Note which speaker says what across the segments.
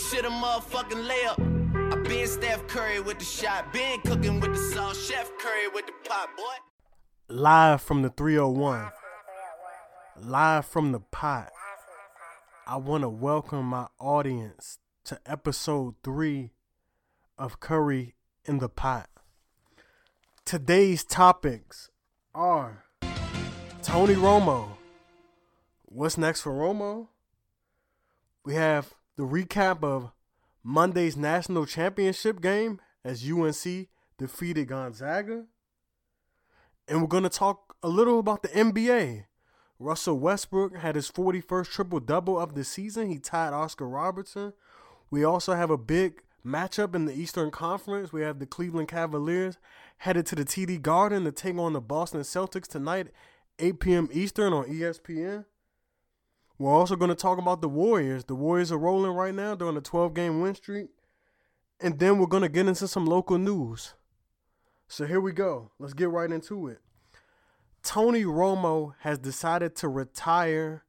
Speaker 1: shit a motherfucking layup. I been Steph Curry with the shot, been cooking with the sauce, Chef Curry with the pot, boy.
Speaker 2: Live from the 301. Live from the pot. I want to welcome my audience to episode three of Curry in the Pot. Today's topics are Tony Romo. What's next for Romo? We have the recap of Monday's national championship game as UNC defeated Gonzaga. And we're going to talk a little about the NBA. Russell Westbrook had his 41st triple double of the season. He tied Oscar Robertson. We also have a big matchup in the Eastern Conference. We have the Cleveland Cavaliers headed to the TD Garden to take on the Boston Celtics tonight, 8 p.m. Eastern on ESPN. We're also going to talk about the Warriors. The Warriors are rolling right now. They're on a 12 game win streak. And then we're going to get into some local news. So here we go. Let's get right into it. Tony Romo has decided to retire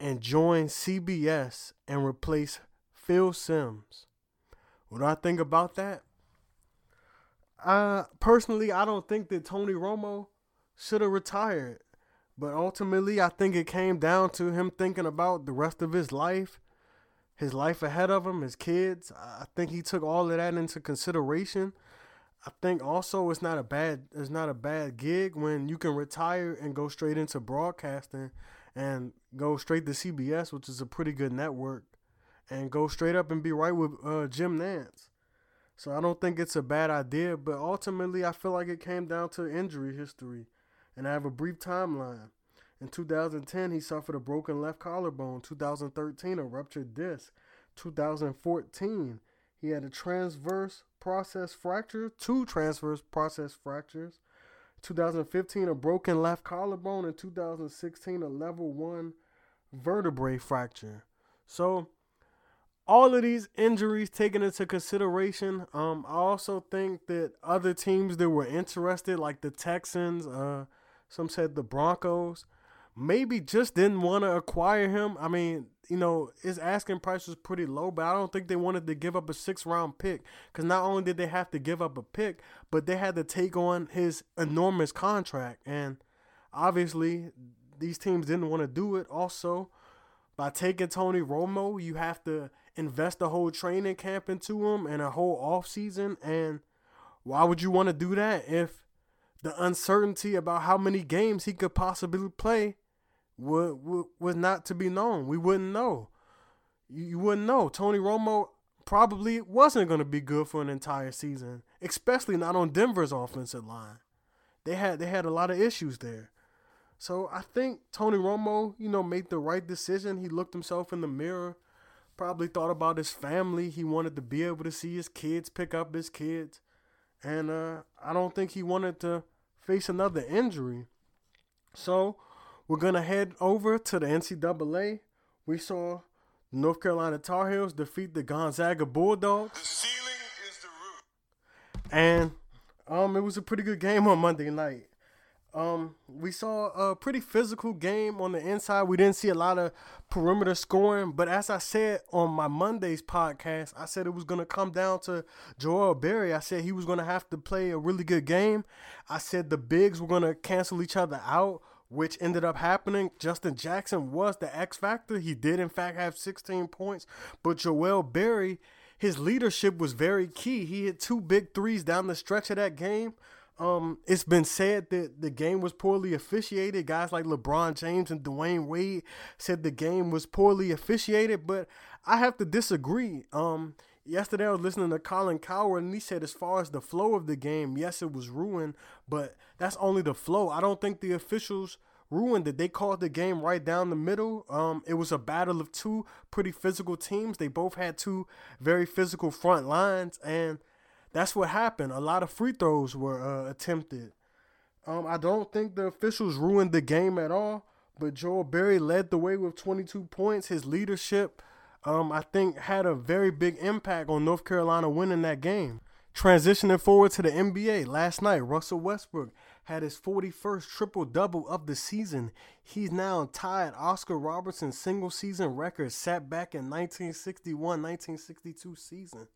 Speaker 2: and join CBS and replace Phil Simms. What do I think about that? Uh, personally, I don't think that Tony Romo should have retired. But ultimately, I think it came down to him thinking about the rest of his life, his life ahead of him, his kids. I think he took all of that into consideration. I think also it's not a bad it's not a bad gig when you can retire and go straight into broadcasting and go straight to CBS, which is a pretty good network, and go straight up and be right with uh, Jim Nantz. So I don't think it's a bad idea, but ultimately I feel like it came down to injury history. And I have a brief timeline. In 2010, he suffered a broken left collarbone. 2013, a ruptured disc. 2014, he had a transverse process fracture, two transverse process fractures. 2015, a broken left collarbone. In 2016, a level one vertebrae fracture. So, all of these injuries taken into consideration, um, I also think that other teams that were interested, like the Texans, uh, some said the Broncos maybe just didn't want to acquire him. I mean, you know, his asking price was pretty low, but I don't think they wanted to give up a six round pick because not only did they have to give up a pick, but they had to take on his enormous contract. And obviously, these teams didn't want to do it. Also, by taking Tony Romo, you have to invest a whole training camp into him and a whole off season. And why would you want to do that if the uncertainty about how many games he could possibly play was not to be known. We wouldn't know. You, you wouldn't know. Tony Romo probably wasn't going to be good for an entire season, especially not on Denver's offensive line. They had they had a lot of issues there. So I think Tony Romo, you know, made the right decision. He looked himself in the mirror, probably thought about his family. He wanted to be able to see his kids pick up his kids. And uh, I don't think he wanted to face another injury. So we're gonna head over to the NCAA. We saw North Carolina Tar Heels defeat the Gonzaga Bulldogs.
Speaker 3: The ceiling is the roof.
Speaker 2: And um, it was a pretty good game on Monday night. Um, we saw a pretty physical game on the inside. We didn't see a lot of perimeter scoring, but as I said on my Monday's podcast, I said it was going to come down to Joel Berry. I said he was going to have to play a really good game. I said the bigs were going to cancel each other out, which ended up happening. Justin Jackson was the X factor. He did, in fact, have 16 points, but Joel Berry, his leadership was very key. He hit two big threes down the stretch of that game. Um, it's been said that the game was poorly officiated. Guys like LeBron James and Dwyane Wade said the game was poorly officiated, but I have to disagree. Um, yesterday I was listening to Colin Cowherd and he said as far as the flow of the game, yes, it was ruined, but that's only the flow. I don't think the officials ruined it. They called the game right down the middle. Um, it was a battle of two pretty physical teams. They both had two very physical front lines and that's what happened. A lot of free throws were uh, attempted. Um, I don't think the officials ruined the game at all, but Joel Berry led the way with 22 points. His leadership, um, I think, had a very big impact on North Carolina winning that game. Transitioning forward to the NBA, last night, Russell Westbrook had his 41st triple double of the season. He's now tied Oscar Robertson's single season record set back in 1961 1962 season,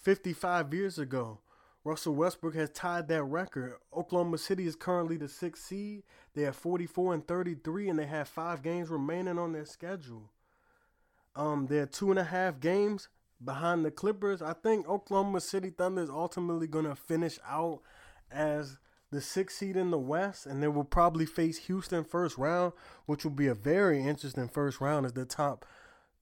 Speaker 2: 55 years ago. Russell Westbrook has tied that record. Oklahoma City is currently the sixth seed. They are 44 and 33, and they have five games remaining on their schedule. Um, they're two and a half games behind the Clippers. I think Oklahoma City Thunder is ultimately going to finish out as the sixth seed in the West, and they will probably face Houston first round, which will be a very interesting first round as the top,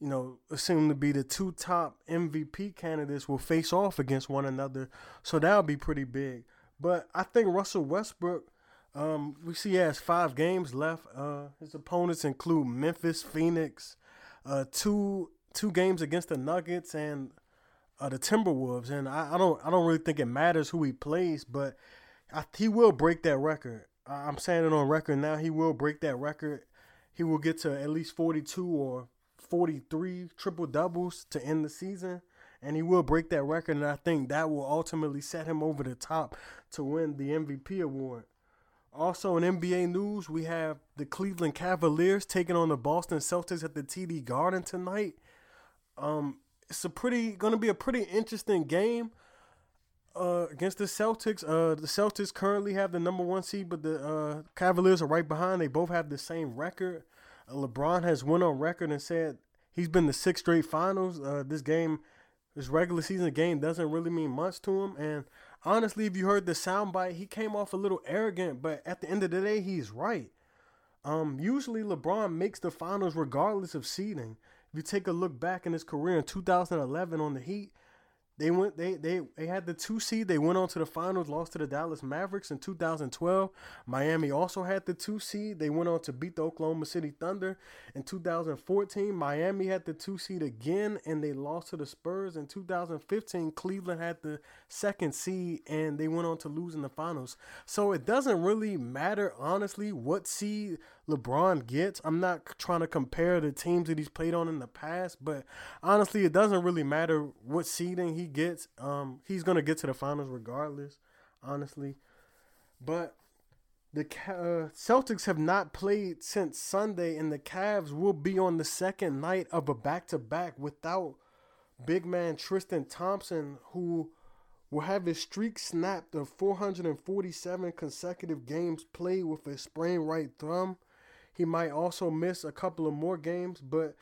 Speaker 2: you know, assumed to be the two top MVP candidates will face off against one another. So that'll be pretty big. But I think Russell Westbrook, um, we see he has five games left. Uh, his opponents include Memphis, Phoenix, uh, two two games against the Nuggets and uh, the Timberwolves, and I, I, don't I don't really think it matters who he plays, but I, he will break that record. I'm saying it on record now. He will break that record. He will get to at least 42 or 43 triple doubles to end the season, and he will break that record. And I think that will ultimately set him over the top to win the MVP award. Also in NBA news, we have the Cleveland Cavaliers taking on the Boston Celtics at the TD Garden tonight. Um, it's a pretty going to be a pretty interesting game uh, against the Celtics. Uh, the Celtics currently have the number one seed, but the uh, Cavaliers are right behind. They both have the same record. LeBron has went on record and said he's been the six straight finals. Uh, this game, this regular season game, doesn't really mean much to him. And honestly, if you heard the soundbite, he came off a little arrogant, but at the end of the day, he's right. Um, usually LeBron makes the finals regardless of seeding. If you take a look back in his career in 2011 on the Heat, they went they they they had the two seed. They went on to the finals, lost to the Dallas Mavericks in 2012. Miami also had the two seed. They went on to beat the Oklahoma City Thunder in 2014. Miami had the two seed again, and they lost to the Spurs in 2015. Cleveland had the second seed, and they went on to lose in the finals. So it doesn't really matter, honestly, what seed LeBron gets. I'm not trying to compare the teams that he's played on in the past, but honestly, it doesn't really matter what seeding he gets. Um, he's gonna get to the finals regardless, honestly. But the uh, Celtics have not played since Sunday, and the Cavs will be on the second night of a back-to-back without big man Tristan Thompson, who will have his streak snapped of 447 consecutive games played with a sprained right thumb. He might also miss a couple of more games, but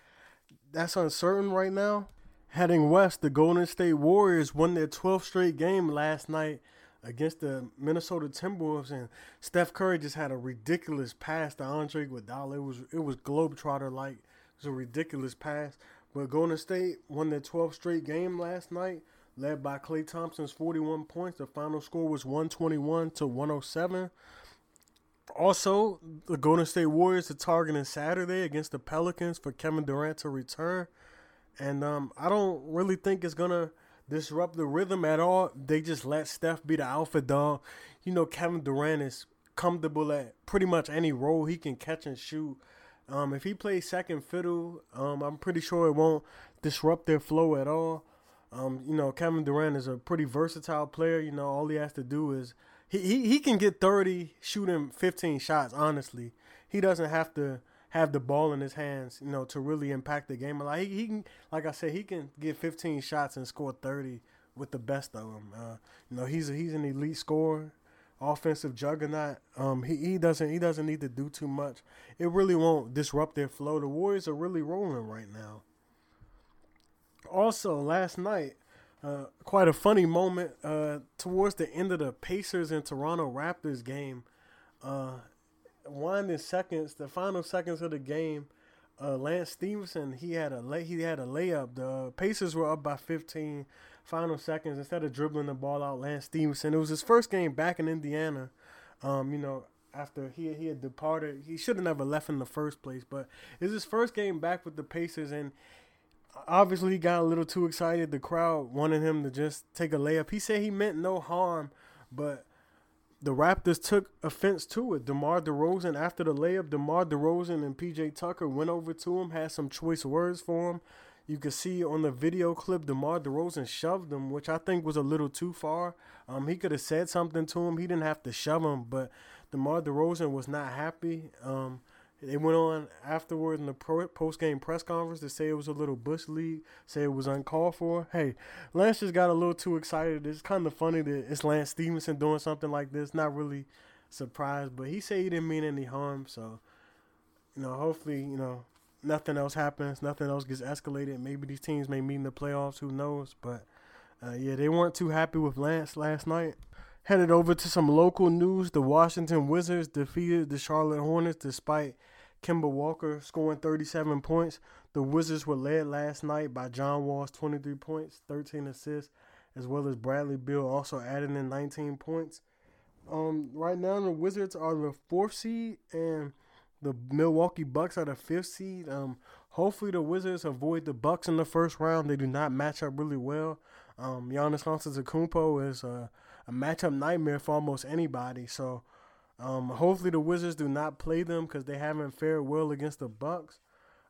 Speaker 2: that's uncertain right now. Heading west, the Golden State Warriors won their 12th straight game last night against the Minnesota Timberwolves, and Steph Curry just had a ridiculous pass to Andre Iguodala. It was it was globetrotter like. It was a ridiculous pass. But Golden State won their 12th straight game last night, led by Klay Thompson's 41 points. The final score was 121 to 107. Also, the Golden State Warriors are targeting Saturday against the Pelicans for Kevin Durant to return. And um, I don't really think it's going to disrupt the rhythm at all. They just let Steph be the alpha dog. You know, Kevin Durant is comfortable at pretty much any role he can catch and shoot. Um, if he plays second fiddle, um, I'm pretty sure it won't disrupt their flow at all. Um, you know, Kevin Durant is a pretty versatile player. You know, all he has to do is he, he, can get 30 shooting 15 shots, honestly. He doesn't have to have the ball in his hands, you know, to really impact the game. Like he, he can, like I said, he can get 15 shots and score 30 with the best of them. Uh, you know, he's a, he's an elite scorer, offensive juggernaut. Um, he, he doesn't he doesn't need to do too much. It really won't disrupt their flow. The Warriors are really rolling right now. Also, last night, uh, quite a funny moment uh, towards the end of the Pacers and Toronto Raptors game. Uh, winding seconds, the final seconds of the game, uh, Lance Stephenson he had a lay, he had a layup. The Pacers were up by 15. Final seconds instead of dribbling the ball out, Lance Stephenson. It was his first game back in Indiana. Um, you know, after he he had departed, he should have never left in the first place. But it's his first game back with the Pacers, and obviously got a little too excited. The crowd wanted him to just take a layup. He said he meant no harm, but the Raptors took offense to it. DeMar DeRozan, after the layup, DeMar DeRozan and PJ Tucker went over to him, had some choice words for him. You can see on the video clip, DeMar DeRozan shoved him, which I think was a little too far. Um, he could have said something to him. He didn't have to shove him, but DeMar DeRozan was not happy. Um, they went on afterwards in the post game press conference to say it was a little bush league, say it was uncalled for. Hey, Lance just got a little too excited. It's kind of funny that it's Lance Stephenson doing something like this. Not really surprised, but he said he didn't mean any harm. So, you know, hopefully, you know, nothing else happens, nothing else gets escalated. Maybe these teams may meet in the playoffs. Who knows? But uh, yeah, they weren't too happy with Lance last night. Headed over to some local news. The Washington Wizards defeated the Charlotte Hornets despite Kemba Walker scoring 37 points. The Wizards were led last night by John Wall's 23 points, 13 assists, as well as Bradley Beal also adding in 19 points. Um, right now the Wizards are the fourth seed and the Milwaukee Bucks are the fifth seed. Um, hopefully the Wizards avoid the Bucks in the first round. They do not match up really well. Um, Giannis Antetokounmpo is a, a matchup nightmare for almost anybody. So um, hopefully the Wizards do not play them because they haven't fared well against the Bucks.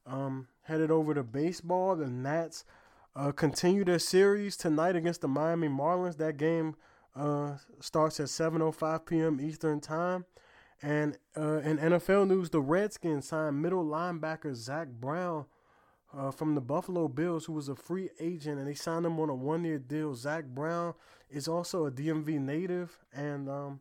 Speaker 2: Um, headed over to baseball, the Nats uh, continue their series tonight against the Miami Marlins. That game uh, starts at 7:05 p.m. Eastern Time. And uh, in NFL news, the Redskins signed middle linebacker Zach Brown uh, from the Buffalo Bills, who was a free agent, and they signed him on a one-year deal. Zach Brown is also a DMV native, and um,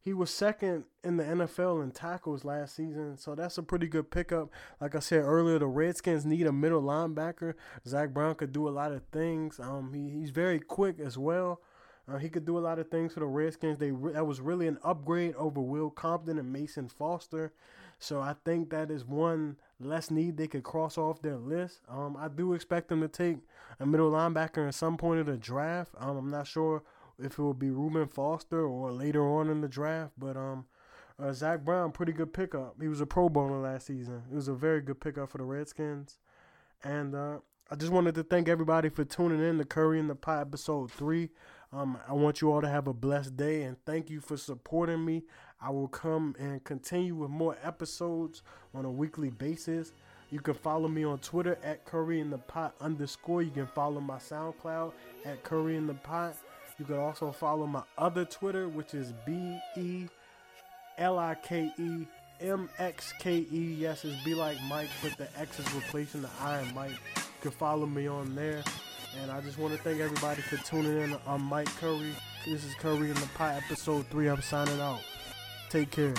Speaker 2: he was second in the NFL in tackles last season, so that's a pretty good pickup. Like I said earlier, the Redskins need a middle linebacker. Zach Brown could do a lot of things. Um, he, he's very quick as well. Uh, he could do a lot of things for the Redskins. They re- that was really an upgrade over Will Compton and Mason Foster. So I think that is one less need they could cross off their list. Um, I do expect them to take a middle linebacker at some point of the draft. Um, I'm not sure if it will be Reuben Foster or later on in the draft, but um, uh, Zach Brown, pretty good pickup. He was a Pro Bowler last season. It was a very good pickup for the Redskins. And uh, I just wanted to thank everybody for tuning in to Curry in the Pot episode three. Um, I want you all to have a blessed day and thank you for supporting me. I will come and continue with more episodes on a weekly basis. You can follow me on Twitter at Curry in the Pot underscore. You can follow my SoundCloud at Curry in the Pot. You can also follow my other Twitter, which is B E L I K E M X K E. Yes, it's be like Mike, but the X is replacing the I in Mike. You can follow me on there. And I just want to thank everybody for tuning in. I'm Mike Curry. This is Curry in the Pot, episode three. I'm signing out. Take care.